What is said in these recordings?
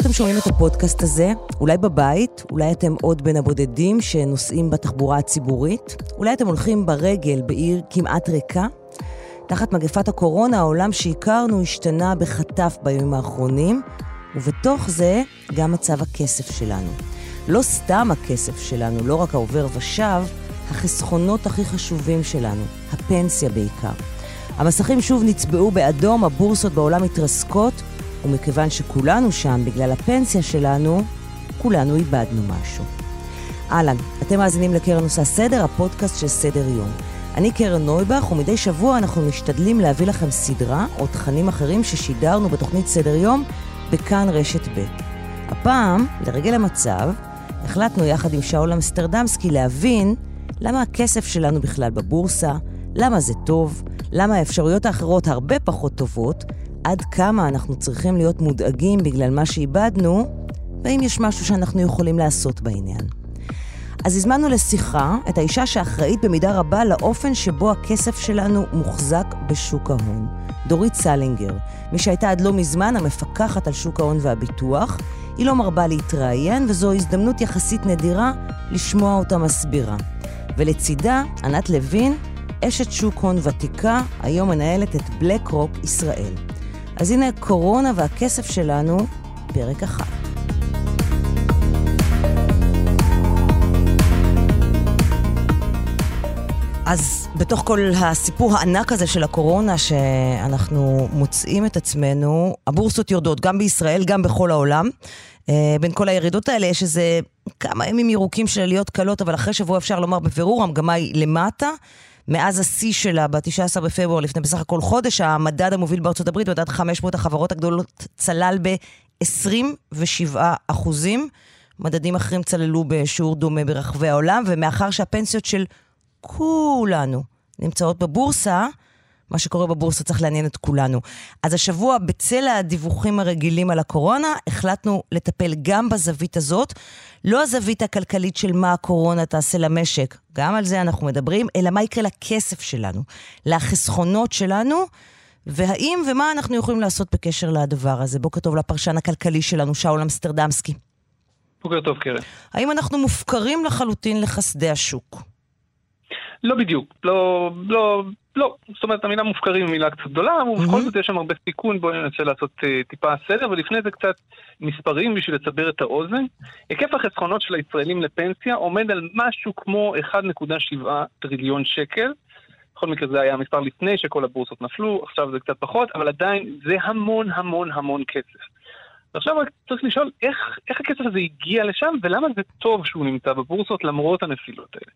אתם שומעים את הפודקאסט הזה? אולי בבית? אולי אתם עוד בין הבודדים שנוסעים בתחבורה הציבורית? אולי אתם הולכים ברגל בעיר כמעט ריקה? תחת מגפת הקורונה העולם שהכרנו השתנה בחטף בימים האחרונים, ובתוך זה גם מצב הכסף שלנו. לא סתם הכסף שלנו, לא רק העובר ושב, החסכונות הכי חשובים שלנו, הפנסיה בעיקר. המסכים שוב נצבעו באדום, הבורסות בעולם מתרסקות, ומכיוון שכולנו שם בגלל הפנסיה שלנו, כולנו איבדנו משהו. אהלן, אתם מאזינים לקרן עושה סדר, הפודקאסט של סדר יום. אני קרן נויבך, ומדי שבוע אנחנו משתדלים להביא לכם סדרה או תכנים אחרים ששידרנו בתוכנית סדר יום בכאן רשת ב'. הפעם, לרגל המצב, החלטנו יחד עם שאול אמסטרדמסקי להבין למה הכסף שלנו בכלל בבורסה, למה זה טוב, למה האפשרויות האחרות הרבה פחות טובות, עד כמה אנחנו צריכים להיות מודאגים בגלל מה שאיבדנו, והאם יש משהו שאנחנו יכולים לעשות בעניין. אז הזמנו לשיחה את האישה שאחראית במידה רבה לאופן שבו הכסף שלנו מוחזק בשוק ההון. דורית סלינגר, מי שהייתה עד לא מזמן המפקחת על שוק ההון והביטוח, היא לא מרבה להתראיין, וזו הזדמנות יחסית נדירה לשמוע אותה מסבירה. ולצידה, ענת לוין, אשת שוק הון ותיקה, היום מנהלת את בלק רוק ישראל. אז הנה קורונה והכסף שלנו, פרק אחד. אז בתוך כל הסיפור הענק הזה של הקורונה, שאנחנו מוצאים את עצמנו, הבורסות יורדות גם בישראל, גם בכל העולם. Uh, בין כל הירידות האלה יש איזה כמה ימים ירוקים של עליות קלות, אבל אחרי שבוע אפשר לומר בבירור, המגמה היא למטה. מאז השיא שלה ב-19 בפברואר, לפני בסך הכל חודש, המדד המוביל בארצות הברית, מדד 500 החברות הגדולות, צלל ב-27 אחוזים. מדדים אחרים צללו בשיעור דומה ברחבי העולם, ומאחר שהפנסיות של כולנו נמצאות בבורסה, מה שקורה בבורסה צריך לעניין את כולנו. אז השבוע, בצל הדיווחים הרגילים על הקורונה, החלטנו לטפל גם בזווית הזאת, לא הזווית הכלכלית של מה הקורונה תעשה למשק, גם על זה אנחנו מדברים, אלא מה יקרה לכסף שלנו, לחסכונות שלנו, והאם ומה אנחנו יכולים לעשות בקשר לדבר הזה. בוקר טוב לפרשן הכלכלי שלנו, שאול אמסטרדמסקי. בוקר טוב, קרן. האם אנחנו מופקרים לחלוטין לחסדי השוק? לא בדיוק, לא, לא, לא, זאת אומרת המילה מופקרים היא מילה קצת גדולה, אבל בכל זאת יש שם הרבה סיכון, בואו ננסה לעשות uh, טיפה סדר, ולפני זה קצת מספרים בשביל לצבר את האוזן. היקף החסכונות של הישראלים לפנסיה עומד על משהו כמו 1.7 טריליון שקל. בכל מקרה זה היה המספר לפני שכל הבורסות נפלו, עכשיו זה קצת פחות, אבל עדיין זה המון המון המון כסף. ועכשיו רק צריך לשאול איך, איך הכסף הזה הגיע לשם ולמה זה טוב שהוא נמצא בבורסות למרות הנפילות האלה.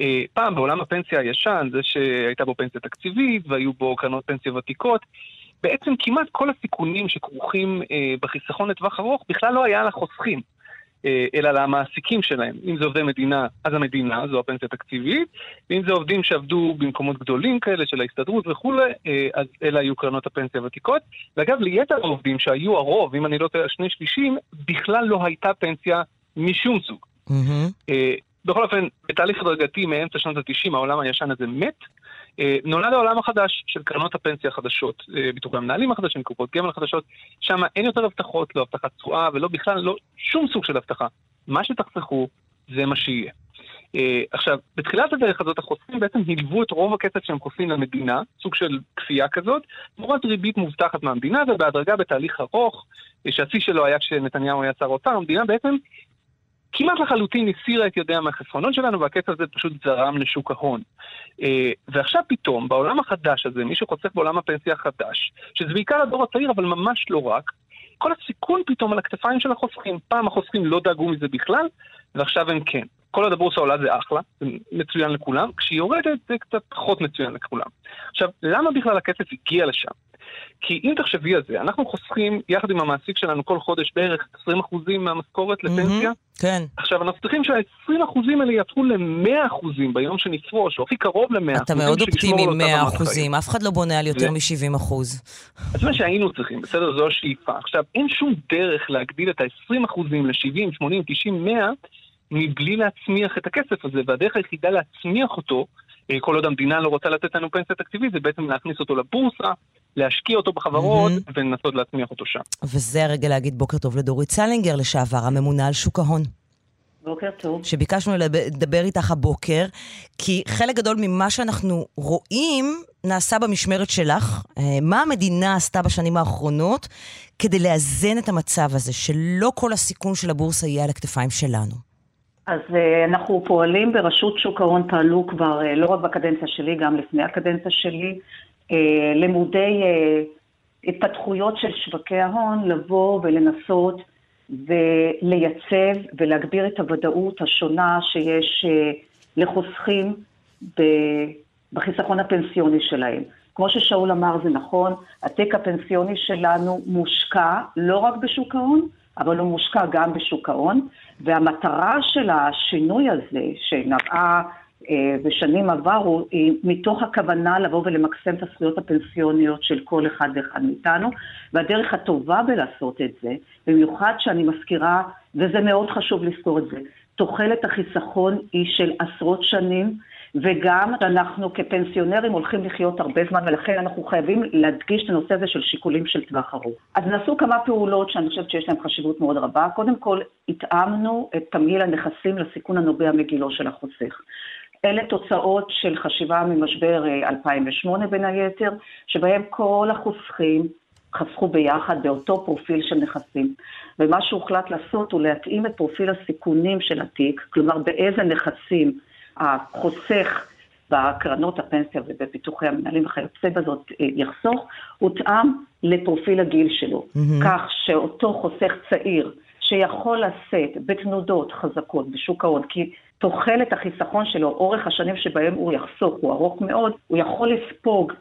אה, פעם בעולם הפנסיה הישן, זה שהייתה בו פנסיה תקציבית והיו בו קרנות פנסיה ותיקות, בעצם כמעט כל הסיכונים שכרוכים אה, בחיסכון לטווח ארוך בכלל לא היה לחוסכים. אה, אלא למעסיקים שלהם. אם זה עובדי מדינה, אז המדינה, זו הפנסיה התקציבית, ואם זה עובדים שעבדו במקומות גדולים כאלה של ההסתדרות וכולי, אה, אז אלה היו קרנות הפנסיה הוותיקות. ואגב, ליתר העובדים שהיו הרוב, אם אני לא טועה, שני שלישים, בכלל לא הייתה פנסיה משום סוג. Mm-hmm. בכל אופן, בתהליך הדרגתי מאמצע שנות ה-90 העולם הישן הזה מת. אה, נולד העולם החדש של קרנות הפנסיה החדשות, אה, ביטוחי המנהלים החדשים, קופות גמל חדשות, שם אין יותר הבטחות, לא הבטחת תשואה ולא בכלל, לא שום סוג של הבטחה. מה שתחסכו, זה מה שיהיה. Uh, עכשיו, בתחילת הדרך הזאת החוסכים בעצם הלוו את רוב הכסף שהם חוסכים למדינה, סוג של כפייה כזאת, תמורת ריבית מובטחת מהמדינה, ובהדרגה בתהליך ארוך, שהשיא שלו היה כשנתניהו היה שר אוצר, המדינה בעצם כמעט לחלוטין הסירה את ידיה מהחסכונות שלנו, והכסף הזה פשוט זרם לשוק ההון. אה, ועכשיו פתאום, בעולם החדש הזה, מי שחוסך בעולם הפנסיה החדש, שזה בעיקר הדור הצעיר, אבל ממש לא רק, כל הסיכון פתאום על הכתפיים של החוסכים. פעם החוסכים לא דאגו מזה בכלל, ועכשיו הם כן. כל עוד הבורסה עולה זה אחלה, זה מצוין לכולם, כשהיא יורדת זה קצת פחות מצוין לכולם. עכשיו, למה בכלל הכסף הגיע לשם? כי אם תחשבי על זה, אנחנו חוסכים יחד עם המעסיק שלנו כל חודש בערך 20% מהמשכורת לפנסיה. Mm-hmm, כן. עכשיו, אנחנו צריכים שה-20% האלה יהפכו ל-100% ביום שנפרוש, או הכי קרוב ל-100%. אתה מאוד אופטימי עם 100%, אף אחד לא בונה על יותר מ-70%. אז מה שהיינו צריכים, בסדר? זו השאיפה. עכשיו, אין שום דרך להגדיל את ה-20% ל-70, 80, 90, 100, מבלי להצמיח את הכסף הזה, והדרך היחידה להצמיח אותו, אה, כל עוד המדינה לא רוצה לתת לנו פנסיה תקציבית, זה בעצם להכניס אותו לבורסה, להשקיע אותו בחברות mm-hmm. ולנסות להצמיח אותו שם. וזה הרגע להגיד בוקר טוב לדורית סלינגר לשעבר, הממונה על שוק ההון. בוקר טוב. שביקשנו לדבר איתך הבוקר, כי חלק גדול ממה שאנחנו רואים נעשה במשמרת שלך. אה, מה המדינה עשתה בשנים האחרונות כדי לאזן את המצב הזה, שלא כל הסיכון של הבורסה יהיה על הכתפיים שלנו? אז uh, אנחנו פועלים ברשות שוק ההון, פעלו כבר, uh, לא רק בקדנציה שלי, גם לפני הקדנציה שלי, uh, לימודי התפתחויות של שווקי ההון, לבוא ולנסות ולייצב ולהגביר את הוודאות השונה שיש לחוסכים בחיסכון הפנסיוני שלהם. כמו ששאול אמר, זה נכון, התיק הפנסיוני שלנו מושקע לא רק בשוק ההון, אבל הוא מושקע גם בשוק ההון, והמטרה של השינוי הזה, שנבעה אה, בשנים עברו, היא מתוך הכוונה לבוא ולמקסם את הזכויות הפנסיוניות של כל אחד ואחד מאיתנו, והדרך הטובה בלעשות את זה, במיוחד שאני מזכירה, וזה מאוד חשוב לזכור את זה, תוחלת החיסכון היא של עשרות שנים, וגם אנחנו כפנסיונרים הולכים לחיות הרבה זמן, ולכן אנחנו חייבים להדגיש את הנושא הזה של שיקולים של טווח ארוך. אז נעשו כמה פעולות שאני חושבת שיש להן חשיבות מאוד רבה. קודם כל, התאמנו את תמהיל הנכסים לסיכון הנובע מגילו של החוסך. אלה תוצאות של חשיבה ממשבר 2008 אה, בין היתר, שבהם כל החוסכים חסכו ביחד באותו פרופיל של נכסים. ומה שהוחלט לעשות הוא להתאים את פרופיל הסיכונים של התיק, כלומר באיזה נכסים החוסך בקרנות הפנסיה ובפיתוחי המנהלים וכיוצא בזאת אה, יחסוך, הותאם לפרופיל הגיל שלו. Mm-hmm. כך שאותו חוסך צעיר שיכול לשאת בתנודות חזקות בשוק ההון, כי תוחלת החיסכון שלו, אורך השנים שבהם הוא יחסוך הוא ארוך מאוד, הוא יכול לספוג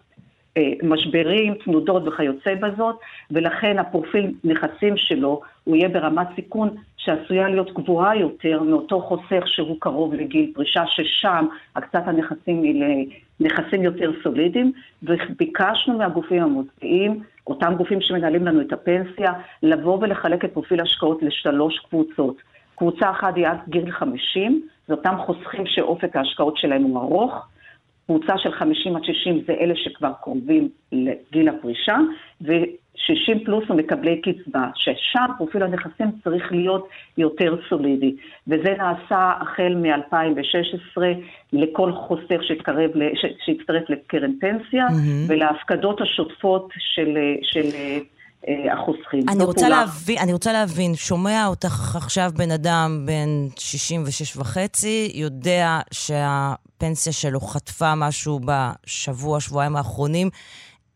אה, משברים, תנודות וכיוצא בזאת, ולכן הפרופיל נכסים שלו הוא יהיה ברמת סיכון שעשויה להיות גבוהה יותר מאותו חוסך שהוא קרוב לגיל פרישה, ששם הקצת הנכסים היא לנכסים יותר סולידיים, וביקשנו מהגופים המוסדיים, אותם גופים שמנהלים לנו את הפנסיה, לבוא ולחלק את פרופיל ההשקעות לשלוש קבוצות. קבוצה אחת היא עד גיל 50, זה אותם חוסכים שאופק ההשקעות שלהם הוא ארוך. קבוצה של 50 עד 60 זה אלה שכבר קרובים לגיל הפרישה, ו-60 פלוס הוא מקבלי קצבה, ששם פרופיל הנכסים צריך להיות יותר סולידי. וזה נעשה החל מ-2016 לכל חוסך שהתקרב, שהצטרף לקרן פנסיה, mm-hmm. ולהפקדות השוטפות של... של אה, החוסכים. אני רוצה, להבין, אני רוצה להבין, שומע אותך עכשיו בן אדם בן 66 וחצי, יודע שהפנסיה שלו חטפה משהו בשבוע, שבועיים האחרונים,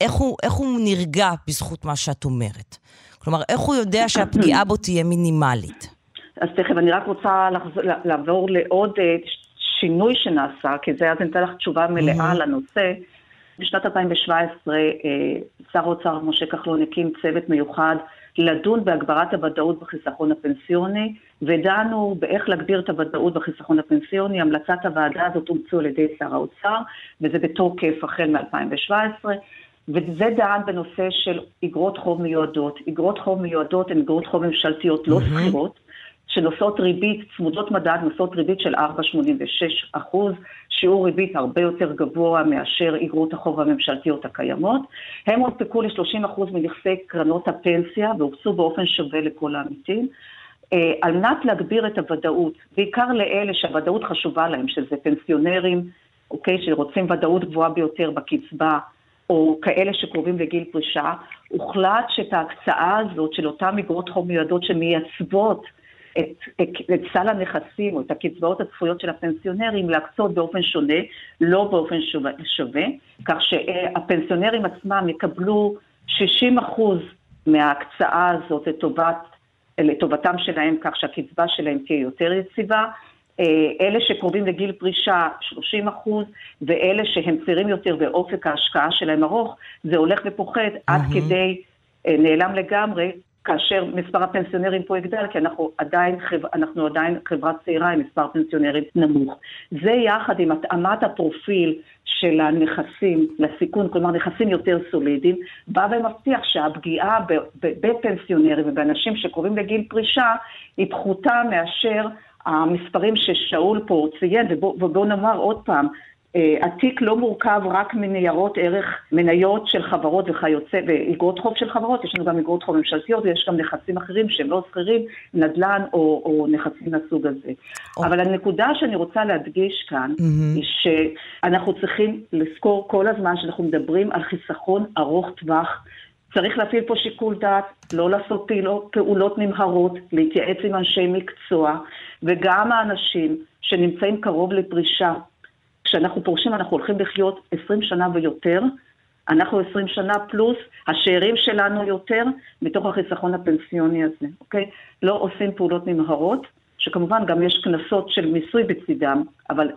איך הוא, איך הוא נרגע בזכות מה שאת אומרת? כלומר, איך הוא יודע שהפגיעה בו תהיה מינימלית? אז תכף, אני רק רוצה לחזור, לעבור לעוד אה, שינוי שנעשה, כי זה אז אני אתן לך תשובה מלאה mm-hmm. לנושא. בשנת 2017 אה, שר האוצר משה כחלון הקים צוות מיוחד לדון בהגברת הוודאות בחיסכון הפנסיוני, ודנו באיך להגביר את הוודאות בחיסכון הפנסיוני. המלצת הוועדה הזאת אומצו על ידי שר האוצר, וזה בתוקף החל מ-2017. וזה דן בנושא של אגרות חוב מיועדות. אגרות חוב מיועדות הן אגרות חוב ממשלתיות לא שכירות, שנושאות ריבית, צמודות מדד, נושאות ריבית של 4.86 אחוז, שיעור ריבית הרבה יותר גבוה מאשר אגרות החוב הממשלתיות הקיימות. הם הונפקו ל-30 אחוז מנכסי קרנות הפנסיה והוקצו באופן שווה לכל העמיתים. אה, על מנת להגביר את הוודאות, בעיקר לאלה שהוודאות חשובה להם, שזה פנסיונרים, אוקיי, שרוצים ודאות גבוהה ביותר בקצבה, או כאלה שקרובים לגיל פרישה, הוחלט שאת ההקצאה הזאת של אותן אגרות חוב מיועדות שמייצבות את, את, את סל הנכסים או את הקצבאות הצפויות של הפנסיונרים להקצות באופן שונה, לא באופן שווה, שווה כך שהפנסיונרים עצמם יקבלו 60 אחוז מההקצאה הזאת לטובת, לטובתם שלהם, כך שהקצבה שלהם תהיה יותר יציבה. אלה שקרובים לגיל פרישה 30 אחוז, ואלה שהם צעירים יותר ואופק ההשקעה שלהם ארוך, זה הולך ופוחת mm-hmm. עד כדי נעלם לגמרי, כאשר מספר הפנסיונרים פה יגדל, כי אנחנו עדיין. אנחנו עדיין חברה צעירה עם מספר פנסיונרים נמוך. זה יחד עם התאמת הפרופיל של הנכסים לסיכון, כלומר נכסים יותר סולידיים, בא ומבטיח שהפגיעה בפנסיונרים ובאנשים שקרובים לגיל פרישה היא פחותה מאשר המספרים ששאול פה ציין, ובואו ובוא נאמר עוד פעם, התיק לא מורכב רק מניירות ערך, מניות של חברות וכיוצא, ואגרות חוב של חברות, יש לנו גם אגרות חוב ממשלתיות ויש גם נכסים אחרים שהם לא שכירים, נדל"ן או, או נכסים מהסוג הזה. אוקיי. אבל הנקודה שאני רוצה להדגיש כאן, mm-hmm. היא שאנחנו צריכים לזכור כל הזמן שאנחנו מדברים על חיסכון ארוך טווח. צריך להפעיל פה שיקול דעת, לא לעשות פעולות נמהרות, להתייעץ עם אנשי מקצוע, וגם האנשים שנמצאים קרוב לפרישה, כשאנחנו פורשים אנחנו הולכים לחיות 20 שנה ויותר, אנחנו 20 שנה פלוס, השאירים שלנו יותר, מתוך החיסכון הפנסיוני הזה, אוקיי? לא עושים פעולות נמהרות, שכמובן גם יש קנסות של מיסוי בצידם, אבל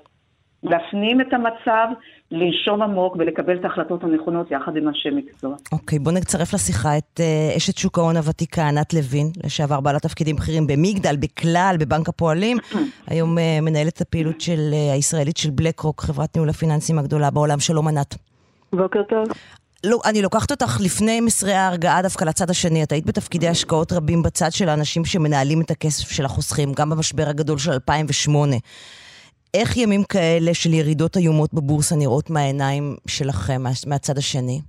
להפנים את המצב, לנשום עמוק ולקבל את ההחלטות הנכונות יחד עם אנשי מקצוע. אוקיי, okay, בואו נצרף לשיחה את uh, אשת שוק ההון הוותיקה, ענת לוין, לשעבר בעלת תפקידים בכירים במגדל, בכלל, בבנק הפועלים. היום uh, מנהלת הפעילות של, uh, הישראלית של בלק רוק, חברת ניהול הפיננסים הגדולה בעולם. שלום, ענת. בוקר טוב. לא, אני לוקחת אותך לפני מסרי ההרגעה דווקא לצד השני. את היית בתפקידי השקעות רבים בצד של האנשים שמנהלים את הכסף של החוסכים, גם במשבר הגדול של 2008. איך ימים כאלה של ירידות איומות בבורסה נראות מהעיניים שלכם, מהצד השני?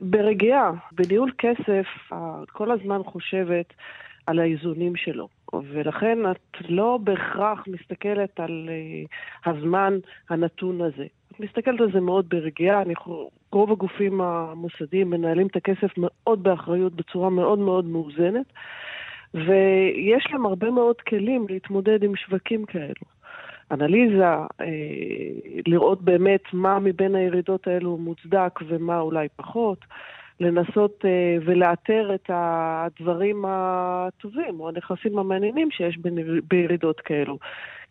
ברגיעה. בניהול כסף, את כל הזמן חושבת על האיזונים שלו. ולכן את לא בהכרח מסתכלת על uh, הזמן הנתון הזה. את מסתכלת על זה מאוד ברגיעה. אני, רוב הגופים המוסדיים מנהלים את הכסף מאוד באחריות, בצורה מאוד מאוד מאוזנת, ויש להם הרבה מאוד כלים להתמודד עם שווקים כאלו. אנליזה, אה, לראות באמת מה מבין הירידות האלו מוצדק ומה אולי פחות, לנסות אה, ולאתר את הדברים הטובים או הנכסים המעניינים שיש בירידות כאלו.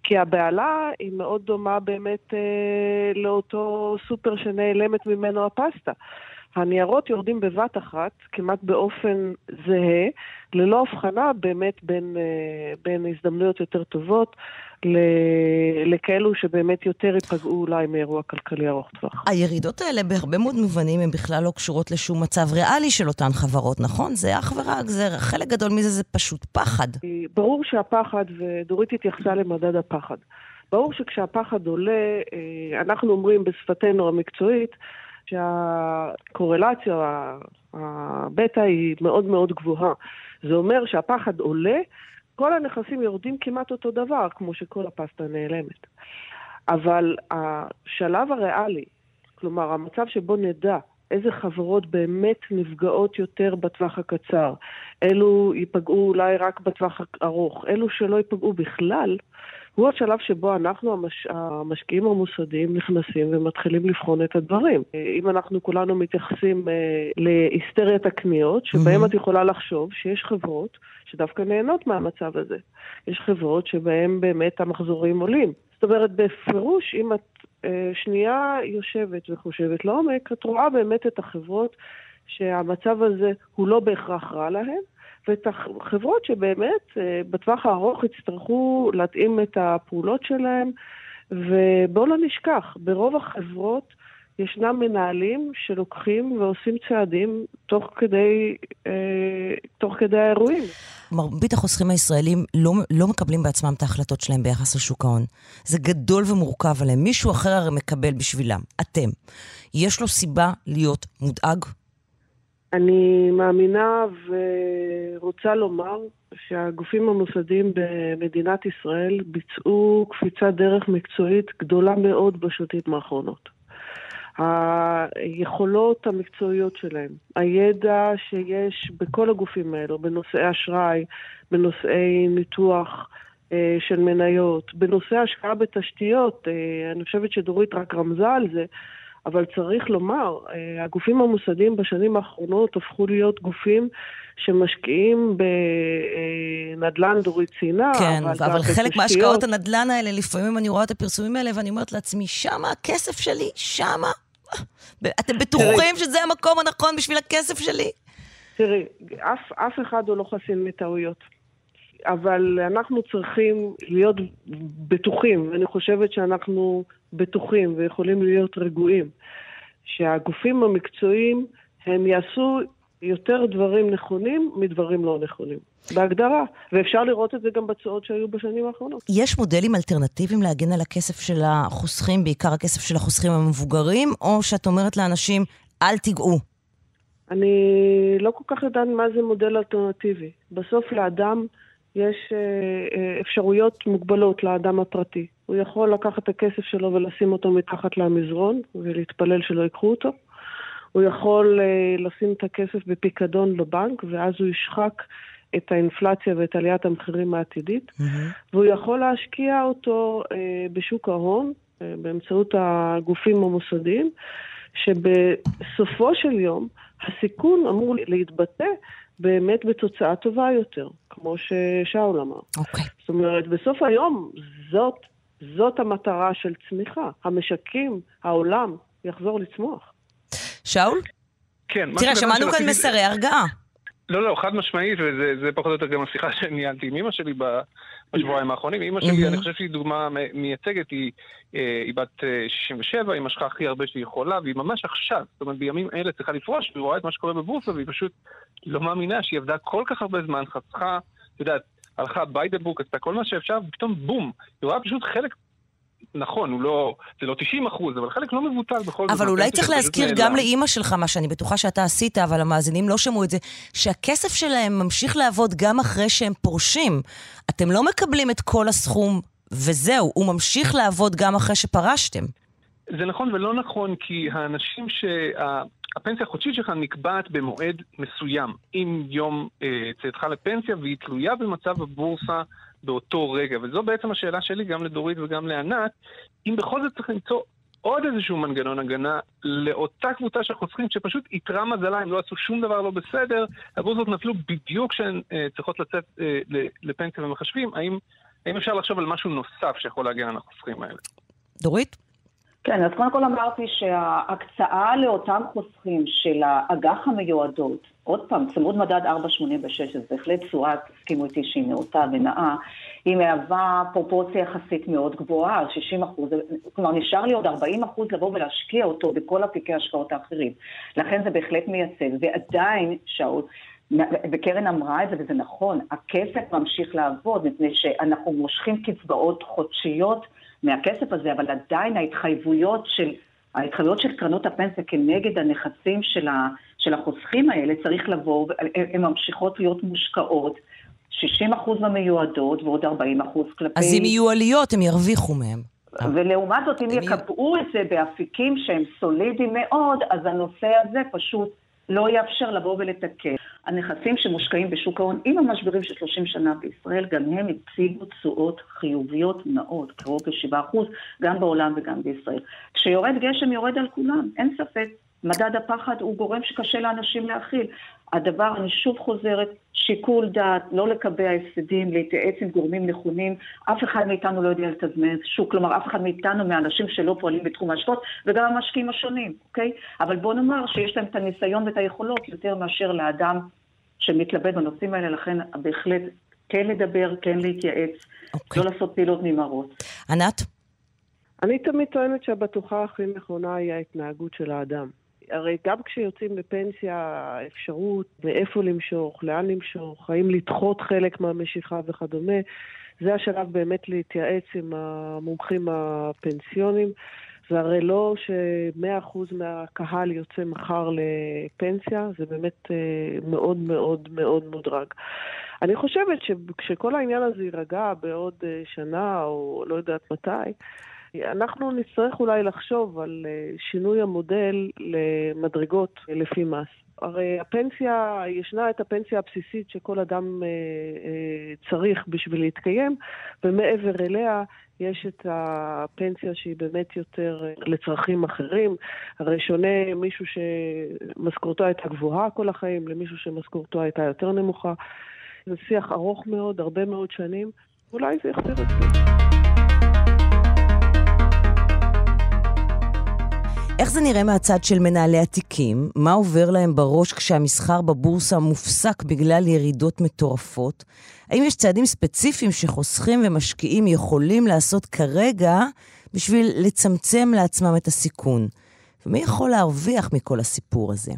כי הבהלה היא מאוד דומה באמת אה, לאותו סופר שנעלמת ממנו הפסטה. הניירות יורדים בבת אחת, כמעט באופן זהה, ללא הבחנה באמת בין, בין הזדמנויות יותר טובות לכאלו שבאמת יותר ייפגעו אולי מאירוע כלכלי ארוך טווח. הירידות האלה בהרבה מאוד מובנים הן בכלל לא קשורות לשום מצב ריאלי של אותן חברות, נכון? זה אך ורק, זה, חלק גדול מזה זה פשוט פחד. ברור שהפחד, ודורית התייחסה למדד הפחד. ברור שכשהפחד עולה, אה, אנחנו אומרים בשפתנו המקצועית, שהקורלציה, הבטא היא מאוד מאוד גבוהה. זה אומר שהפחד עולה, כל הנכסים יורדים כמעט אותו דבר, כמו שכל הפסטה נעלמת. אבל השלב הריאלי, כלומר המצב שבו נדע איזה חברות באמת נפגעות יותר בטווח הקצר, אלו ייפגעו אולי רק בטווח הארוך, אלו שלא ייפגעו בכלל, הוא השלב שבו אנחנו, המש... המשקיעים המוסדיים, נכנסים ומתחילים לבחון את הדברים. אם אנחנו כולנו מתייחסים אה, להיסטריית הקניות, שבהם mm-hmm. את יכולה לחשוב שיש חברות שדווקא נהנות מהמצב הזה. יש חברות שבהן באמת המחזורים עולים. זאת אומרת, בפירוש, אם את אה, שנייה יושבת וחושבת לעומק, את רואה באמת את החברות שהמצב הזה הוא לא בהכרח רע להן, ואת החברות שבאמת אה, בטווח הארוך יצטרכו להתאים את הפעולות שלהם. ובואו לא נשכח, ברוב החברות ישנם מנהלים שלוקחים ועושים צעדים תוך כדי, אה, תוך כדי האירועים. מרבית החוסכים הישראלים לא, לא מקבלים בעצמם את ההחלטות שלהם ביחס לשוק ההון. זה גדול ומורכב עליהם. מישהו אחר הרי מקבל בשבילם. אתם. יש לו סיבה להיות מודאג? אני מאמינה ורוצה לומר שהגופים המוסדיים במדינת ישראל ביצעו קפיצת דרך מקצועית גדולה מאוד בשנים האחרונות. היכולות המקצועיות שלהם, הידע שיש בכל הגופים האלו, בנושאי אשראי, בנושאי ניתוח אה, של מניות, בנושא השקעה בתשתיות, אה, אני חושבת שדורית רק רמזה על זה, אבל צריך לומר, אה, הגופים המוסדיים בשנים האחרונות הפכו להיות גופים שמשקיעים בנדל"ן, דורית ציינה. כן, אבל, אבל חלק מהשקעות הנדל"ן האלה, לפעמים אני רואה את הפרסומים האלה ואני אומרת לעצמי, שמה הכסף שלי, שמה. אתם בטוחים שזה המקום הנכון בשביל הכסף שלי? תראי, אף, אף אחד הוא לא חסין מטעויות. אבל אנחנו צריכים להיות בטוחים, ואני חושבת שאנחנו בטוחים ויכולים להיות רגועים, שהגופים המקצועיים הם יעשו יותר דברים נכונים מדברים לא נכונים. בהגדרה, ואפשר לראות את זה גם בתשואות שהיו בשנים האחרונות. יש מודלים אלטרנטיביים להגן על הכסף של החוסכים, בעיקר הכסף של החוסכים המבוגרים, או שאת אומרת לאנשים, אל תיגעו? אני לא כל כך יודעת מה זה מודל אלטרנטיבי. בסוף לאדם יש אה, אה, אפשרויות מוגבלות לאדם הפרטי. הוא יכול לקחת את הכסף שלו ולשים אותו מתחת למזרון ולהתפלל שלא ייקחו אותו. הוא יכול אה, לשים את הכסף בפיקדון בבנק, ואז הוא ישחק את האינפלציה ואת עליית המחירים העתידית, mm-hmm. והוא יכול להשקיע אותו בשוק ההון באמצעות הגופים המוסדיים, שבסופו של יום הסיכון אמור להתבטא באמת בתוצאה טובה יותר, כמו ששאול אמר. אוקיי. Okay. זאת אומרת, בסוף היום זאת, זאת המטרה של צמיחה. המשקים, העולם, יחזור לצמוח. שאול? כן. תראה, שמענו כאן מסרי הרגעה. לא, לא, חד משמעית, וזה פחות או יותר גם השיחה שניהלתי עם אמא שלי בשבועיים האחרונים. אמא שלי, אני חושב שהיא דוגמה מייצגת, היא, אה, היא בת 67, אה, היא משכה הכי הרבה שהיא יכולה, והיא ממש עכשיו, זאת אומרת, בימים אלה צריכה לפרוש, והיא רואה את מה שקורה בבורסה, והיא פשוט לא מאמינה שהיא עבדה כל כך הרבה זמן, חסכה, את יודעת, הלכה by the book, עשתה כל מה שאפשר, ופתאום בום, היא רואה פשוט חלק נכון, הוא לא, זה לא 90 אחוז, אבל חלק לא מבוטל בכל זאת. אבל אולי צריך להזכיר גם לאימא שלך, מה שאני בטוחה שאתה עשית, אבל המאזינים לא שמעו את זה, שהכסף שלהם ממשיך לעבוד גם אחרי שהם פורשים. אתם לא מקבלים את כל הסכום וזהו, הוא ממשיך לעבוד גם אחרי שפרשתם. זה נכון ולא נכון, כי האנשים שה... הפנסיה החודשית שלך נקבעת במועד מסוים, עם יום אה, צאתך לפנסיה, והיא תלויה במצב הבורסה באותו רגע. וזו בעצם השאלה שלי גם לדורית וגם לענת, אם בכל זאת צריך למצוא עוד איזשהו מנגנון הגנה לאותה קבוצה של חוסכים שפשוט איתרה מזלה, הם לא עשו שום דבר לא בסדר, הבורסות נפלו בדיוק כשהן אה, צריכות לצאת אה, לפנסיה ומחשבים, האם, האם אפשר לחשוב על משהו נוסף שיכול להגן על החוסכים האלה? דורית? כן, אז קודם כל אמרתי שההקצאה לאותם חוסכים של האג"ח המיועדות, עוד פעם, צמוד מדד 4.86, אז בהחלט תשואה, תסכימו איתי שהיא נאותה ונאה, היא מהווה פרופורציה יחסית מאוד גבוהה, 60 אחוז, כלומר נשאר לי עוד 40 אחוז לבוא ולהשקיע אותו בכל אפיקי ההשקעות האחרים. לכן זה בהחלט מייצג, ועדיין, שאול, וקרן אמרה את זה, וזה נכון, הכסף ממשיך לעבוד, מפני שאנחנו מושכים קצבאות חודשיות, מהכסף הזה, אבל עדיין ההתחייבויות של, ההתחייבויות של קרנות הפנסיה כנגד הנכסים של, ה, של החוסכים האלה צריך לבוא, הן ממשיכות להיות מושקעות. 60 אחוז במיועדות ועוד 40 אחוז כלפי... אז אם יהיו עליות, הם ירוויחו מהם. ולעומת זאת, אם יקבעו את זה באפיקים שהם סולידיים מאוד, אז הנושא הזה פשוט לא יאפשר לבוא ולתקן. הנכסים שמושקעים בשוק ההון עם המשברים של 30 שנה בישראל, גם הם הציגו תשואות חיוביות מאוד, קרוב ל-7%, גם בעולם וגם בישראל. כשיורד גשם יורד על כולם, אין ספק. מדד הפחד הוא גורם שקשה לאנשים להכיל. הדבר, אני שוב חוזרת, שיקול דעת, לא לקבע הפסדים, להתייעץ עם גורמים נכונים. אף אחד מאיתנו לא יודע לתזמן שוק, כלומר, אף אחד מאיתנו, מהאנשים שלא פועלים בתחום ההשקעות, וגם המשקיעים השונים, אוקיי? אבל בוא נאמר שיש להם את הניסיון ואת היכולות יותר מאשר לאדם שמתלבט בנושאים האלה, לכן בהחלט כן לדבר, כן להתייעץ, אוקיי. לא לעשות פעילות ממרות. ענת? אני תמיד טוענת שהבטוחה הכי נכונה היא ההתנהגות של האדם. הרי גם כשיוצאים לפנסיה, האפשרות מאיפה למשוך, לאן למשוך, האם לדחות חלק מהמשיכה וכדומה, זה השלב באמת להתייעץ עם המומחים הפנסיונים. זה הרי לא ש-100% מהקהל יוצא מחר לפנסיה, זה באמת אה, מאוד מאוד מאוד מודרג. אני חושבת שכשכל העניין הזה יירגע בעוד אה, שנה, או לא יודעת מתי, אנחנו נצטרך אולי לחשוב על אה, שינוי המודל למדרגות לפי מס. הרי הפנסיה, ישנה את הפנסיה הבסיסית שכל אדם אה, אה, צריך בשביל להתקיים, ומעבר אליה יש את הפנסיה שהיא באמת יותר לצרכים אחרים. הרי שונה מישהו שמשכורתו הייתה גבוהה כל החיים למישהו שמשכורתו הייתה יותר נמוכה. זה שיח ארוך מאוד, הרבה מאוד שנים. אולי זה יחזיר את זה. איך זה נראה מהצד של מנהלי התיקים? מה עובר להם בראש כשהמסחר בבורסה מופסק בגלל ירידות מטורפות? האם יש צעדים ספציפיים שחוסכים ומשקיעים יכולים לעשות כרגע בשביל לצמצם לעצמם את הסיכון? ומי יכול להרוויח מכל הסיפור הזה?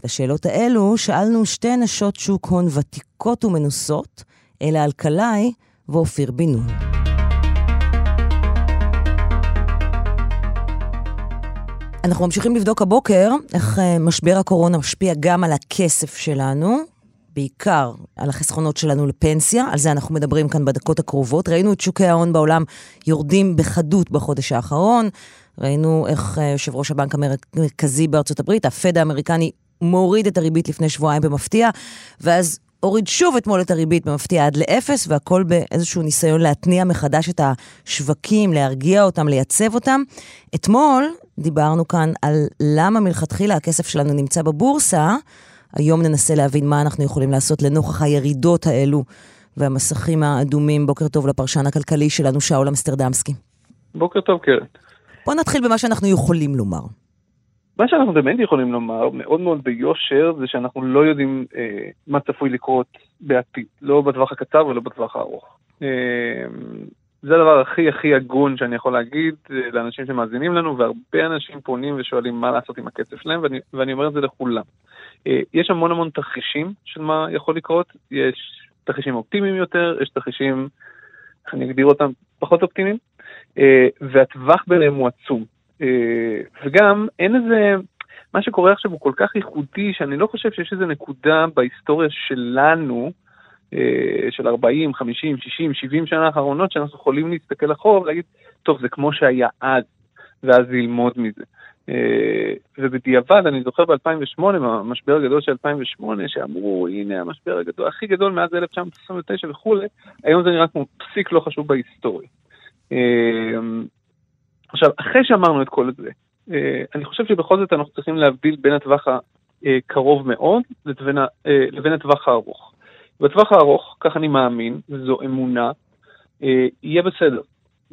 את השאלות האלו שאלנו שתי נשות שוק הון ותיקות ומנוסות, אלה אלקלעי ואופיר בן נון. אנחנו ממשיכים לבדוק הבוקר איך אה, משבר הקורונה משפיע גם על הכסף שלנו, בעיקר על החסכונות שלנו לפנסיה, על זה אנחנו מדברים כאן בדקות הקרובות. ראינו את שוקי ההון בעולם יורדים בחדות בחודש האחרון, ראינו איך אה, יושב ראש הבנק המרכזי בארצות הברית, הפד האמריקני, מוריד את הריבית לפני שבועיים במפתיע, ואז הוריד שוב אתמול את הריבית במפתיע עד לאפס, והכל באיזשהו ניסיון להתניע מחדש את השווקים, להרגיע אותם, לייצב אותם. אתמול דיברנו כאן על למה מלכתחילה הכסף שלנו נמצא בבורסה. היום ננסה להבין מה אנחנו יכולים לעשות לנוכח הירידות האלו והמסכים האדומים. בוקר טוב לפרשן הכלכלי שלנו, שאול אמסטרדמסקי. בוקר טוב, קרן. בוא נתחיל במה שאנחנו יכולים לומר. מה שאנחנו באמת יכולים לומר, מאוד מאוד ביושר, זה שאנחנו לא יודעים אה, מה צפוי לקרות בעתיד, לא בטווח הקצר ולא בטווח הארוך. אה, זה הדבר הכי הכי הגון שאני יכול להגיד אה, לאנשים שמאזינים לנו, והרבה אנשים פונים ושואלים מה לעשות עם הכסף שלהם, ואני, ואני אומר את זה לכולם. אה, יש המון המון תרחישים של מה יכול לקרות, יש תרחישים אופטימיים יותר, יש תרחישים, איך אני אגדיר אותם, פחות אופטימיים, אה, והטווח ביניהם הוא עצום. וגם אין איזה, מה שקורה עכשיו הוא כל כך ייחודי, שאני לא חושב שיש איזה נקודה בהיסטוריה שלנו, אה, של 40, 50, 60, 70 שנה האחרונות, שאנחנו יכולים להסתכל אחורה ולהגיד, טוב, זה כמו שהיה אז, ואז ללמוד מזה. אה, ובדיעבד, אני זוכר ב-2008, במשבר הגדול של 2008, שאמרו, הנה המשבר הגדול, הכי גדול מאז 1929 וכולי, היום זה נראה כמו פסיק לא חשוב בהיסטוריה. אה, עכשיו, אחרי שאמרנו את כל זה, אני חושב שבכל זאת אנחנו צריכים להבדיל בין הטווח הקרוב מאוד לבין, לבין הטווח הארוך. בטווח הארוך, כך אני מאמין, וזו אמונה, אה, יהיה בסדר.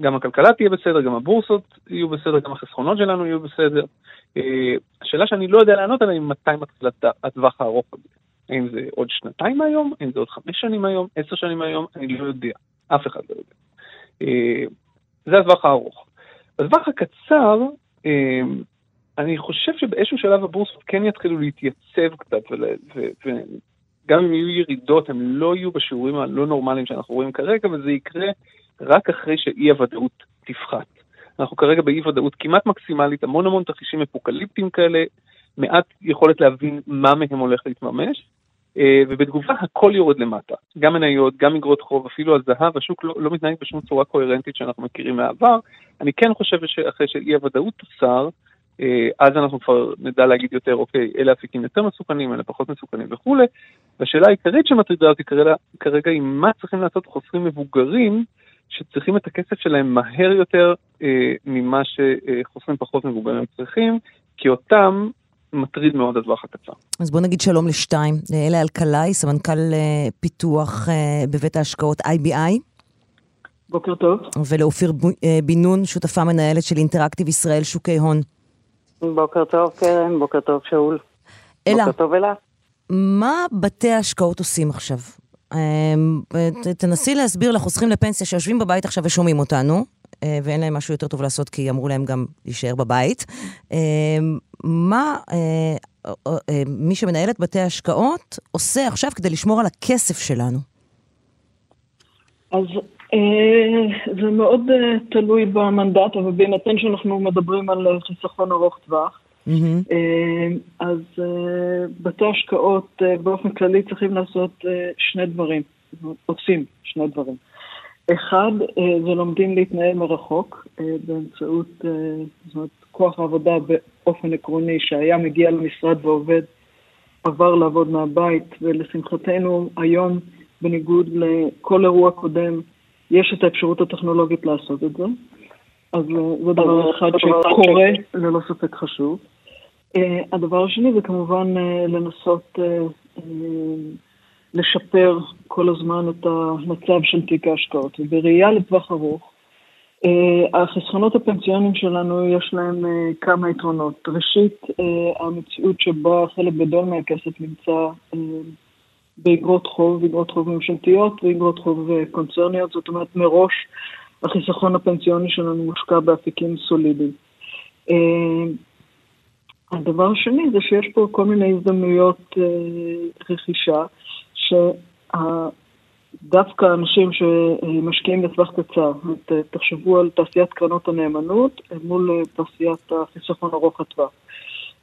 גם הכלכלה תהיה בסדר, גם הבורסות יהיו בסדר, גם החסכונות שלנו יהיו בסדר. אה, השאלה שאני לא יודע לענות עליה היא מתי מתחיל הטווח הארוך הזה. האם זה עוד שנתיים מהיום? האם זה עוד חמש שנים מהיום? עשר שנים מהיום? אני לא יודע. אף אחד לא יודע. אה, זה הטווח הארוך. בטווח הקצר, אה, אני חושב שבאיזשהו שלב הבורסות כן יתחילו להתייצב קצת גם אם יהיו ירידות, הן לא יהיו בשיעורים הלא נורמליים שאנחנו רואים כרגע, וזה יקרה רק אחרי שאי הוודאות תפחת. אנחנו כרגע באי ודאות כמעט מקסימלית, המון המון תרחישים אפוקליפטיים כאלה, מעט יכולת להבין מה מהם הולך להתממש, ובתגובה הכל יורד למטה. גם מניות, גם אגרות חוב, אפילו הזהב, השוק לא, לא מתנהג בשום צורה קוהרנטית שאנחנו מכירים מהעבר. אני כן חושב שאחרי שאי הוודאות תוסר, אה, אז אנחנו כבר נדע להגיד יותר, אוקיי, אלה אפיקים יותר מסוכנים, אלה פחות מסוכנים וכולי. והשאלה העיקרית שמטרידה אותי כרגע, היא מה צריכים לעשות חוסכים מבוגרים שצריכים את הכסף שלהם מהר יותר אה, ממה שחוסכים פחות מבוגרים צריכים, כי אותם מטריד מאוד הטווח הקצר. אז בוא נגיד שלום לשתיים. אלה אלקלעי, סמנכ"ל אה, פיתוח אה, בבית ההשקעות IBI. בוקר טוב. ולאופיר בן נון, שותפה מנהלת של אינטראקטיב ישראל שוקי הון. בוקר טוב, קרן, בוקר טוב, שאול. אלה. בוקר טוב, אלה. מה בתי ההשקעות עושים עכשיו? אמ, תנסי להסביר לחוסכים לפנסיה שיושבים בבית עכשיו ושומעים אותנו, אה, ואין להם משהו יותר טוב לעשות כי אמרו להם גם להישאר בבית. אמ, מה אה, אה, מי שמנהל את בתי ההשקעות עושה עכשיו כדי לשמור על הכסף שלנו? אז זה מאוד תלוי במנדט, אבל בהינתן שאנחנו מדברים על חיסכון ארוך טווח, Mm-hmm. אז אה, בתי השקעות אה, באופן כללי צריכים לעשות שני דברים, עושים שני דברים. אחד, זה לומדים להתנהל מרחוק באמצעות זאת אומרת, כוח העבודה באופן עקרוני שהיה מגיע למשרד ועובד, עבר לעבוד מהבית, ולשמחתנו היום, בניגוד לכל אירוע קודם, יש את האפשרות הטכנולוגית לעשות את זה. אז זה דבר אחד שקורה, ללא ספק חשוב. הדבר השני זה כמובן לנסות לשפר כל הזמן את המצב של תיק ההשקעות. ובראייה לטווח ארוך, אה, החסכונות הפנסיוניים שלנו יש להם אה, כמה יתרונות. ראשית, אה, המציאות שבה חלק גדול מהכסף נמצא באגרות חוב, אגרות חוב ממשלתיות ואגרות חוב קונצרניות, זאת אומרת מראש החיסכון הפנסיוני שלנו מושקע באפיקים סולידיים. הדבר השני זה שיש פה כל מיני הזדמנויות רכישה שדווקא אנשים שמשקיעים לטווח קצר, תחשבו על תעשיית קרנות הנאמנות מול תעשיית החיסכון ארוך הטווח.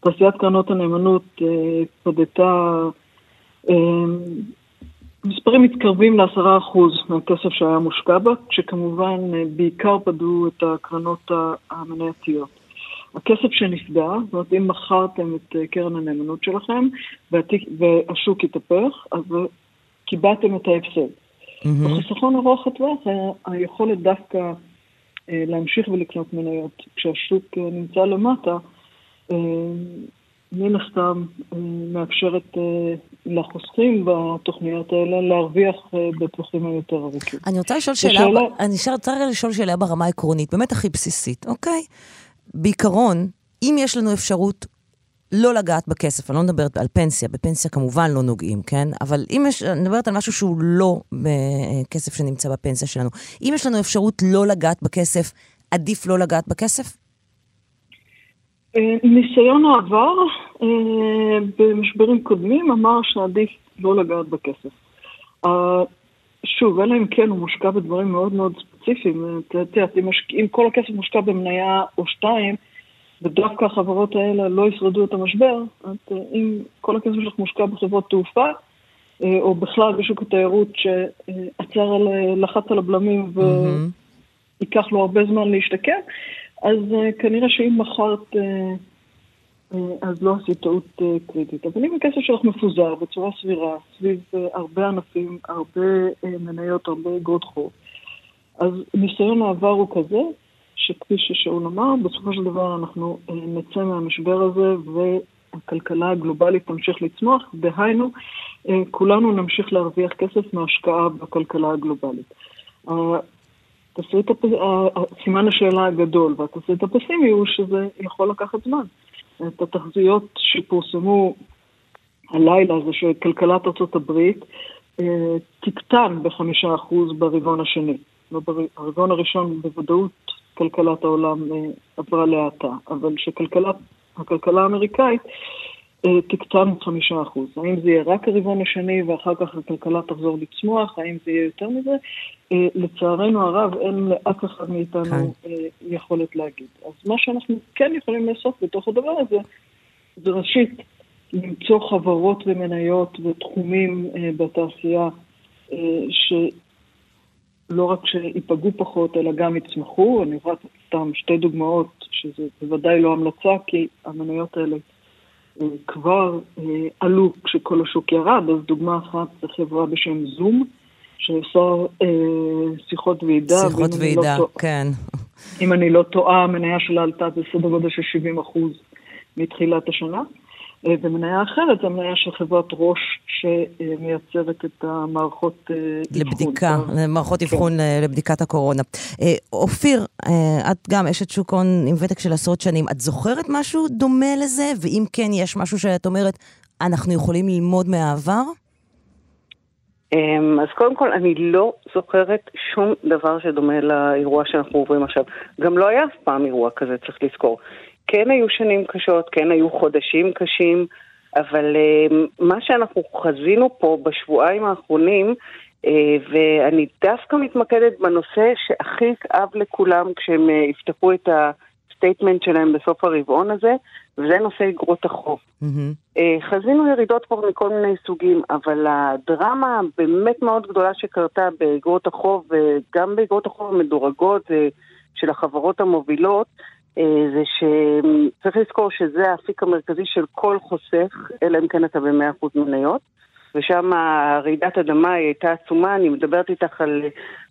תעשיית קרנות הנאמנות אה, פדתה אה, מספרים מתקרבים לעשרה אחוז מהכסף שהיה מושקע בה, שכמובן אה, בעיקר פדו את הקרנות המנייתיות. הכסף שנפגע, זאת אומרת, אם מכרתם את קרן הנאמנות שלכם והשוק התהפך, אז קיבעתם את ההפסד. בחיסכון ארוך הטווח, היכולת דווקא אה, להמשיך ולקנות מניות כשהשוק אה, נמצא למטה, אה, מן הסתם מאפשרת לחוסכים בתוכניות האלה להרוויח בטווחים היותר ארוכים. אני רוצה לשאול שאלה, אני רוצה לשאול שאלה ברמה העקרונית, באמת הכי בסיסית, אוקיי? בעיקרון, אם יש לנו אפשרות לא לגעת בכסף, אני לא מדברת על פנסיה, בפנסיה כמובן לא נוגעים, כן? אבל אם יש, אני מדברת על משהו שהוא לא כסף שנמצא בפנסיה שלנו. אם יש לנו אפשרות לא לגעת בכסף, עדיף לא לגעת בכסף? אה, ניסיון העבר אה, במשברים קודמים אמר שעדיף לא לגעת בכסף. אה, שוב, אלא אם כן הוא מושקע בדברים מאוד מאוד ספציפיים. את יודעת, אם כל הכסף מושקע במניה או שתיים, ודווקא החברות האלה לא ישרדו את המשבר, את, אם כל הכסף שלך מושקע בחברות תעופה, אה, או בכלל בשוק התיירות שעצר על, לחץ על הבלמים וייקח לו הרבה זמן להשתקם, אז אה, כנראה שאם מכרת, אה, אז לא עשית טעות קריטית. אבל אם הכסף שלך מפוזר בצורה סבירה, סביב הרבה ענפים, הרבה מניות, הרבה אגרות חוב, אז ניסיון העבר הוא כזה, שכפי ששאול אמר, בסופו של דבר אנחנו אה, נצא מהמשבר הזה והכלכלה הגלובלית תמשיך לצמוח, דהיינו, אה, כולנו נמשיך להרוויח כסף מהשקעה בכלכלה הגלובלית. תסריט, הפ... סימן השאלה הגדול והתסריט הפסימי הוא שזה יכול לקחת זמן. את התחזיות שפורסמו הלילה זה שכלכלת ארה"ב אה, תקטן בחמישה אחוז ברבעון השני. ברבעון הראשון בוודאות כלכלת העולם אה, עברה להאטה, אבל שהכלכלה האמריקאית אה, תקטן חמישה אחוז. האם זה יהיה רק הרבעון השני ואחר כך הכלכלה תחזור לצמוח? האם זה יהיה יותר מזה? אה, לצערנו הרב, אין לאף אחד מאיתנו כן. יכולת להגיד. אז מה שאנחנו כן יכולים לעשות בתוך הדבר הזה, זה ראשית למצוא חברות ומניות ותחומים בתעשייה ש... לא רק שייפגעו פחות, אלא גם יצמחו. אני רואה סתם שתי דוגמאות, שזה בוודאי לא המלצה, כי המניות האלה אה, כבר אה, עלו כשכל השוק ירד. אז דוגמה אחת זה חברה בשם זום, שעושה אה, שיחות ועידה. שיחות לא ועידה, לא כן. אם אני לא טועה, המניה שלה עלתה בסדר גודל של 70 אחוז מתחילת השנה. אה, ומניה אחרת זו מניה של חברת ראש שמייצרת את המערכות אה, לבדיקה, אבחון. מערכות כן. אבחון כן. לבדיקת הקורונה. אופיר, את גם אשת שוק הון עם ותק של עשרות שנים, את זוכרת משהו דומה לזה? ואם כן, יש משהו שאת אומרת, אנחנו יכולים ללמוד מהעבר? אמ, אז קודם כל, אני לא זוכרת שום דבר שדומה לאירוע שאנחנו עוברים עכשיו. גם לא היה אף פעם אירוע כזה, צריך לזכור. כן היו שנים קשות, כן היו חודשים קשים, אבל uh, מה שאנחנו חזינו פה בשבועיים האחרונים, uh, ואני דווקא מתמקדת בנושא שהכי כאב לכולם כשהם uh, יפתחו את ה statement שלהם בסוף הרבעון הזה, וזה נושא אגרות החוב. Mm-hmm. חזינו ירידות כבר מכל מיני סוגים, אבל הדרמה הבאמת מאוד גדולה שקרתה באגרות החוב, וגם באגרות החוב המדורגות של החברות המובילות, אה, זה שצריך לזכור שזה האפיק המרכזי של כל חוסך, אלא אם כן אתה ב-100% מניות. ושם רעידת אדמה היא הייתה עצומה, אני מדברת איתך על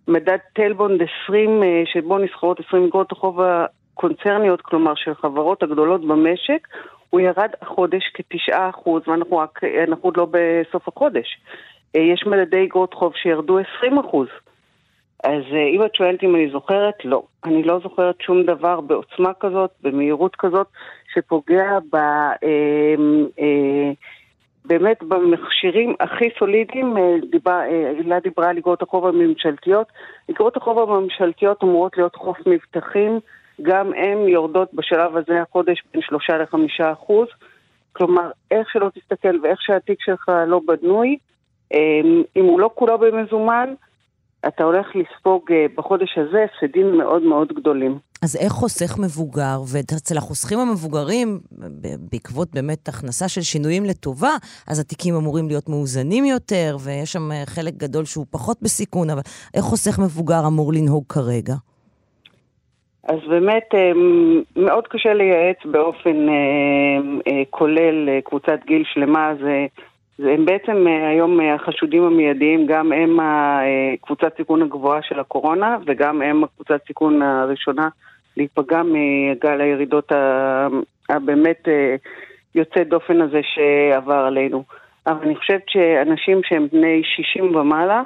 מדד טלבונד 20, שבו נסחרות 20 אגרות החוב הקונצרניות, כלומר של החברות הגדולות במשק, הוא ירד החודש כתשעה אחוז, ואנחנו רק, עוד לא בסוף החודש. יש מדדי אגרות חוב שירדו 20 אחוז. אז אם את שואלת אם אני זוכרת, לא. אני לא זוכרת שום דבר בעוצמה כזאת, במהירות כזאת, שפוגע ב... אה, אה, באמת במכשירים הכי סולידיים, אה, הילה דיברה על אגרות החוב הממשלתיות. אגרות החוב הממשלתיות אמורות להיות חוף מבטחים, גם הן יורדות בשלב הזה החודש בין שלושה לחמישה אחוז. כלומר, איך שלא תסתכל ואיך שהתיק שלך לא בנוי, אם הוא לא כולו במזומן, אתה הולך לספוג אה, בחודש הזה הפסדים מאוד מאוד גדולים. אז איך חוסך מבוגר, ואצל החוסכים המבוגרים, בעקבות באמת הכנסה של שינויים לטובה, אז התיקים אמורים להיות מאוזנים יותר, ויש שם אה, חלק גדול שהוא פחות בסיכון, אבל איך חוסך מבוגר אמור לנהוג כרגע? אז באמת אה, מאוד קשה לייעץ באופן כולל קבוצת גיל שלמה, זה... הם בעצם אה, היום אה, החשודים המיידיים, גם הם הקבוצת סיכון הגבוהה של הקורונה וגם הם הקבוצת סיכון הראשונה להיפגע מגל הירידות הבאמת אה, יוצא דופן הזה שעבר עלינו. אבל אני חושבת שאנשים שהם בני 60 ומעלה,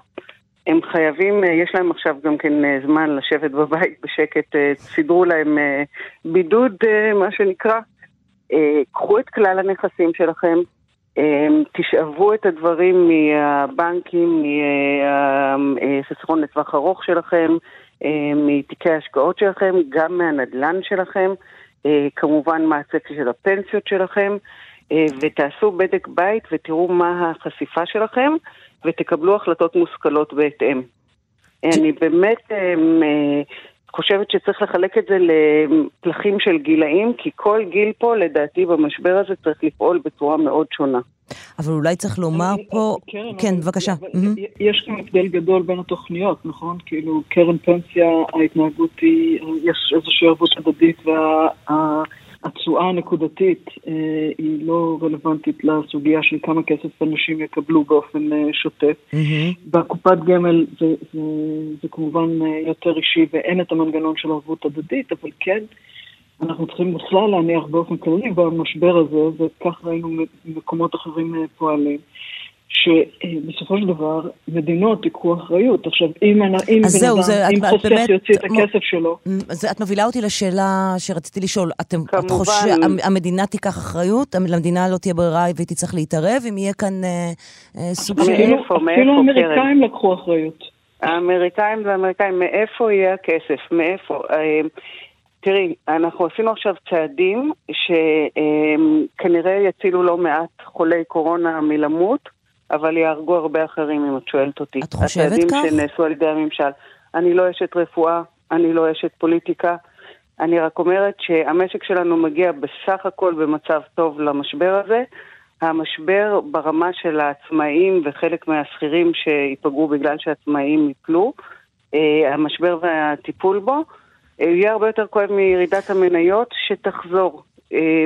הם חייבים, יש להם עכשיו גם כן זמן לשבת בבית בשקט, סידרו להם בידוד, מה שנקרא. קחו את כלל הנכסים שלכם, תשאבו את הדברים מהבנקים, מהחיסכון לטווח ארוך שלכם, אמ, מתיקי ההשקעות שלכם, גם מהנדלן שלכם, אה, כמובן מה הצפי של הפנסיות שלכם, אה, ותעשו בדק בית ותראו מה החשיפה שלכם, ותקבלו החלטות מושכלות בהתאם. אני באמת אמ, אה, חושבת שצריך לחלק את זה לפלחים של גילאים, כי כל גיל פה, לדעתי, במשבר הזה צריך לפעול בצורה מאוד שונה. אבל אולי צריך לומר פה... קרן, כן, בבקשה. יש כאן הבדל גדול בין התוכניות, נכון? כאילו, קרן פנסיה, ההתנהגות היא, יש איזושהי ערבות הדדית, וה... התשואה הנקודתית אה, היא לא רלוונטית לסוגיה של כמה כסף אנשים יקבלו באופן אה, שוטף. Mm-hmm. בקופת גמל זה, זה, זה כמובן אה, יותר אישי ואין את המנגנון של ערבות הדדית, אבל כן, אנחנו צריכים בכלל להניח באופן כללי במשבר הזה, וכך ראינו מקומות אחרים אה, פועלים. שבסופו של דבר מדינות ייקחו אחריות. עכשיו, אם, אם בן אדם, זה, אם חוסך באמת, יוציא את הכסף שלו... אז את מובילה אותי לשאלה שרציתי לשאול. אתם, כמובן. את חושב, המדינה תיקח אחריות? למדינה לא תהיה ברירה והיא תצטרך להתערב? אם יהיה כאן אה, אה, סוג של... מאיפה, אפילו האמריקאים לקחו אחריות. האמריקאים והאמריקאים, מאיפה יהיה הכסף? מאיפה? אה, תראי, אנחנו עשינו עכשיו צעדים שכנראה יצילו לא מעט חולי קורונה מלמות. אבל יהרגו הרבה אחרים, אם את שואלת אותי. את חושבת כך? הצעדים שנעשו על ידי הממשל. אני לא אשת רפואה, אני לא אשת פוליטיקה. אני רק אומרת שהמשק שלנו מגיע בסך הכל במצב טוב למשבר הזה. המשבר ברמה של העצמאים וחלק מהשכירים שייפגעו בגלל שהעצמאים יפלו, אה, המשבר והטיפול בו, אה, יהיה הרבה יותר כואב מירידת המניות שתחזור. אה,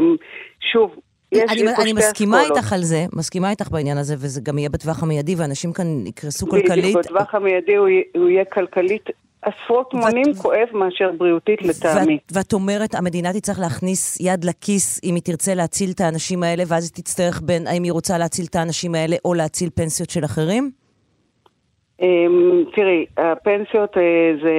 שוב, אני, אני מסכימה איתך על זה, מסכימה איתך בעניין הזה, וזה גם יהיה בטווח המיידי, ואנשים כאן יקרסו כלכלית. בדיוק, בטווח המיידי הוא, הוא יהיה כלכלית עשרות מונים ואת... כואב מאשר בריאותית לטעמי. ואת, ואת אומרת, המדינה תצטרך להכניס יד לכיס אם היא תרצה להציל את האנשים האלה, ואז היא תצטרך בין האם היא רוצה להציל את האנשים האלה או להציל פנסיות של אחרים? אמ, תראי, הפנסיות אה, זה,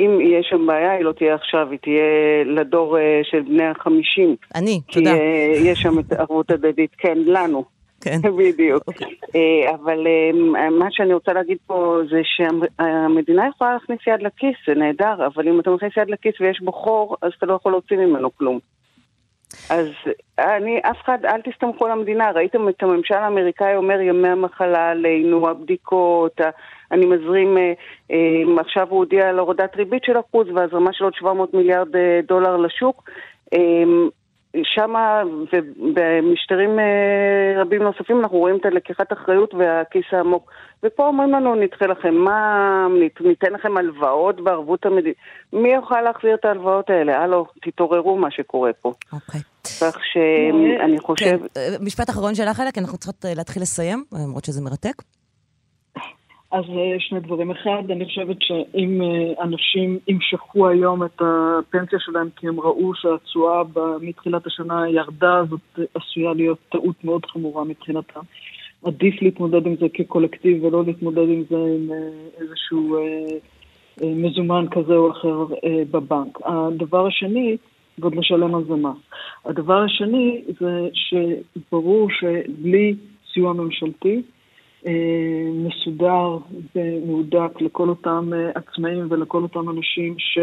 אם יש שם בעיה, היא לא תהיה עכשיו, היא תהיה לדור אה, של בני החמישים. אני, תודה. כי אה, יש שם ערבות הדדית, כן, לנו. כן. בדיוק. Okay. אוקיי. אבל מה שאני רוצה להגיד פה זה שהמדינה יכולה להכניס יד לכיס, זה נהדר, אבל אם אתה מכניס יד לכיס ויש בו חור, אז אתה לא יכול להוציא ממנו כלום. אז אני, אף אחד, אל תסתמכו על המדינה. ראיתם את הממשל האמריקאי אומר ימי המחלה עלינו, הבדיקות, אני מזרים, אה, אה, עכשיו הוא הודיע על הורדת ריבית של אחוז והזרמה של עוד 700 מיליארד אה, דולר לשוק. שם ובמשטרים רבים נוספים אנחנו רואים את הלקיחת אחריות והכיס העמוק. ופה אומרים לנו, נדחה לכם מה, ניתן לכם הלוואות בערבות המדינה. מי יוכל להחזיר את ההלוואות האלה? הלו, תתעוררו מה שקורה פה. אוקיי. Okay. כך שאני חושב... כן, משפט אחרון שלך, אלא, כי אנחנו צריכות להתחיל לסיים, למרות שזה מרתק. אז שני דברים. אחד, אני חושבת שאם אנשים ימשכו היום את הפנסיה שלהם כי הם ראו שהתשואה מתחילת השנה ירדה, זאת עשויה להיות טעות מאוד חמורה מבחינתם. עדיף להתמודד עם זה כקולקטיב ולא להתמודד עם זה עם איזשהו מזומן כזה או אחר בבנק. הדבר השני, ועוד לשלם על זה מס. הדבר השני זה שברור שבלי סיוע ממשלתי, מסודר ומהודק לכל אותם עצמאים ולכל אותם אנשים ש...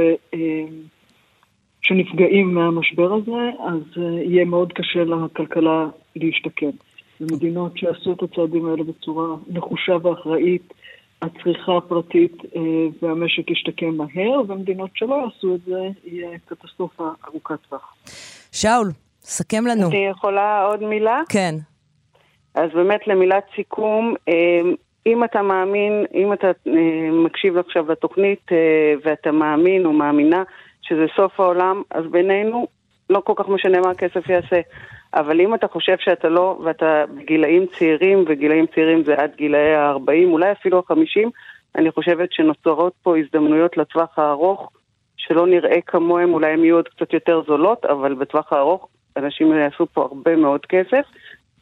שנפגעים מהמשבר הזה, אז יהיה מאוד קשה לכלכלה להשתקם. במדינות שעשו את הצעדים האלה בצורה נחושה ואחראית, הצריכה הפרטית והמשק ישתקם מהר, ומדינות שלא יעשו את זה, יהיה קטסטרופה ארוכת טווח. שאול, סכם לנו. אני יכולה עוד מילה? כן. אז באמת למילת סיכום, אם אתה מאמין, אם אתה מקשיב עכשיו לתוכנית ואתה מאמין או מאמינה שזה סוף העולם, אז בינינו לא כל כך משנה מה הכסף יעשה. אבל אם אתה חושב שאתה לא, ואתה בגילאים צעירים, וגילאים צעירים זה עד גילאי ה-40, אולי אפילו ה-50, אני חושבת שנוצרות פה הזדמנויות לטווח הארוך, שלא נראה כמוהם, אולי הן יהיו עוד קצת יותר זולות, אבל בטווח הארוך אנשים יעשו פה הרבה מאוד כסף,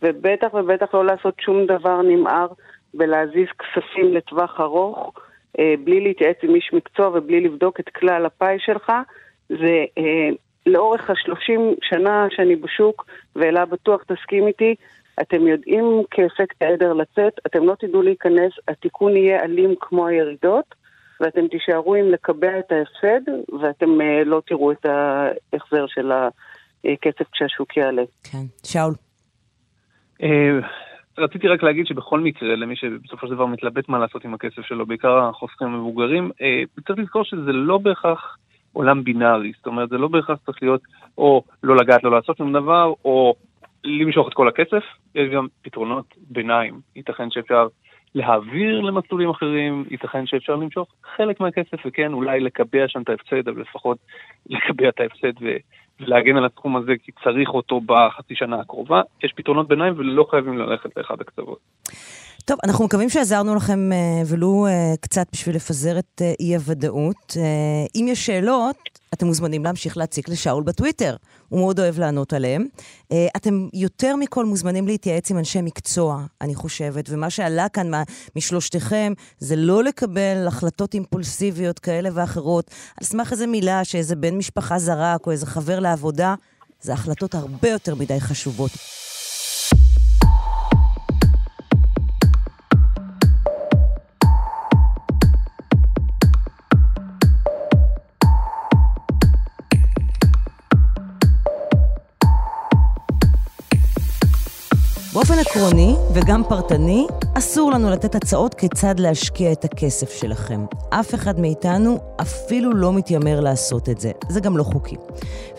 ובטח ובטח לא לעשות שום דבר נמהר בלהזיז כספים לטווח ארוך, אה, בלי להתייעץ עם איש מקצוע ובלי לבדוק את כלל הפאי שלך. זה אה, לאורך השלושים שנה שאני בשוק, ואלה בטוח תסכים איתי, אתם יודעים כאפקט העדר לצאת, אתם לא תדעו להיכנס, התיקון יהיה אלים כמו הירידות, ואתם תישארו עם לקבע את ההפסד, ואתם uh, לא תראו את ההחזר של הכסף כשהשוק יעלה. כן. שאול. Uh, רציתי רק להגיד שבכל מקרה, למי שבסופו של דבר מתלבט מה לעשות עם הכסף שלו, בעיקר החוסכים המבוגרים, uh, צריך לזכור שזה לא בהכרח עולם בינארי, זאת אומרת, זה לא בהכרח צריך להיות או לא לגעת, לא לעשות שום דבר, או למשוך את כל הכסף, יש גם פתרונות ביניים. ייתכן שאפשר להעביר למסלולים אחרים, ייתכן שאפשר למשוך חלק מהכסף, וכן, אולי לקבע שם את ההפסד, אבל לפחות לקבע את ההפסד ו... ולהגן על התחום הזה כי צריך אותו בחצי שנה הקרובה. יש פתרונות ביניים ולא חייבים ללכת לאחד הקצוות. טוב, אנחנו מקווים שעזרנו לכם אה, ולו אה, קצת בשביל לפזר את אה, אי-הוודאות. אם יש שאלות, אתם מוזמנים להמשיך להציק לשאול בטוויטר. הוא מאוד אוהב לענות עליהם. אתם יותר מכל מוזמנים להתייעץ עם אנשי מקצוע, אני חושבת, ומה שעלה כאן משלושתכם זה לא לקבל החלטות אימפולסיביות כאלה ואחרות, על סמך איזה מילה שאיזה בן משפחה זרק או איזה חבר לעבודה. זה החלטות הרבה יותר מדי חשובות. באופן עקרוני וגם פרטני, אסור לנו לתת הצעות כיצד להשקיע את הכסף שלכם. אף אחד מאיתנו אפילו לא מתיימר לעשות את זה. זה גם לא חוקי.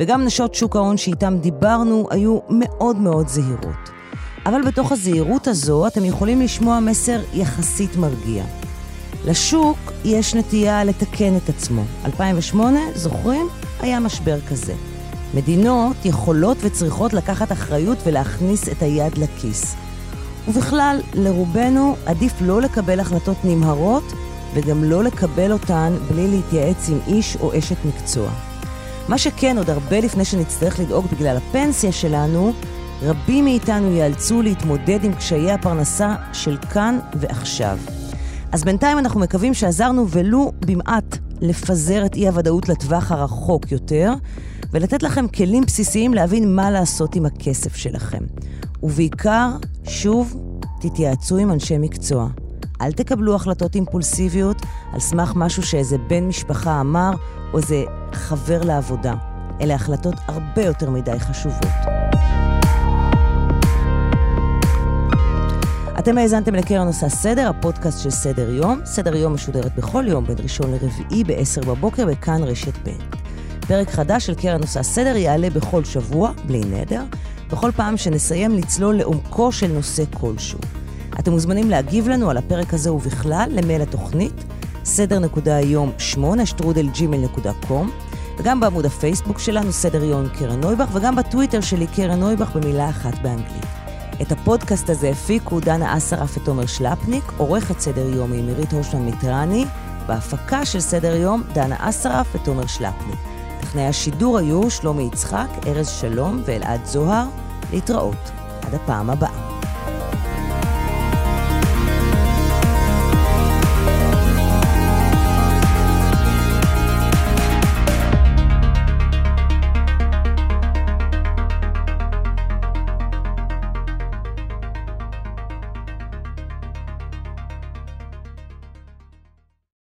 וגם נשות שוק ההון שאיתם דיברנו היו מאוד מאוד זהירות. אבל בתוך הזהירות הזו אתם יכולים לשמוע מסר יחסית מרגיע. לשוק יש נטייה לתקן את עצמו. 2008, זוכרים? היה משבר כזה. מדינות יכולות וצריכות לקחת אחריות ולהכניס את היד לכיס. ובכלל, לרובנו עדיף לא לקבל החלטות נמהרות וגם לא לקבל אותן בלי להתייעץ עם איש או אשת מקצוע. מה שכן, עוד הרבה לפני שנצטרך לדאוג בגלל הפנסיה שלנו, רבים מאיתנו ייאלצו להתמודד עם קשיי הפרנסה של כאן ועכשיו. אז בינתיים אנחנו מקווים שעזרנו ולו במעט לפזר את אי-הוודאות לטווח הרחוק יותר, ולתת לכם כלים בסיסיים להבין מה לעשות עם הכסף שלכם. ובעיקר, שוב, תתייעצו עם אנשי מקצוע. אל תקבלו החלטות אימפולסיביות על סמך משהו שאיזה בן משפחה אמר או איזה חבר לעבודה. אלה החלטות הרבה יותר מדי חשובות. אתם האזנתם לקרן עושה סדר, הפודקאסט של סדר יום. סדר יום משודרת בכל יום בין ראשון לרביעי ב-10 בבוקר בכאן רשת ב'. פרק חדש של קרן עושה סדר יעלה בכל שבוע, בלי נדר, בכל פעם שנסיים לצלול לעומקו של נושא כלשהו. אתם מוזמנים להגיב לנו על הפרק הזה ובכלל למייל התוכנית, סדר.היום 8 שטרודל ג'ימל.קום, וגם בעמוד הפייסבוק שלנו, סדר יום קרן נויבך, וגם בטוויטר שלי, קרן נויבך, במילה אחת באנגלית. את הפודקאסט הזה הפיקו דנה אסרף ותומר שלפניק, עורכת סדר יום היא מירית הושמן מיטרני, בהפקה של סדר יום דנה אסרף ותומר שלפניק. טכנאי השידור היו שלומי יצחק, ארז שלום ואלעד זוהר. להתראות. עד הפעם הבאה.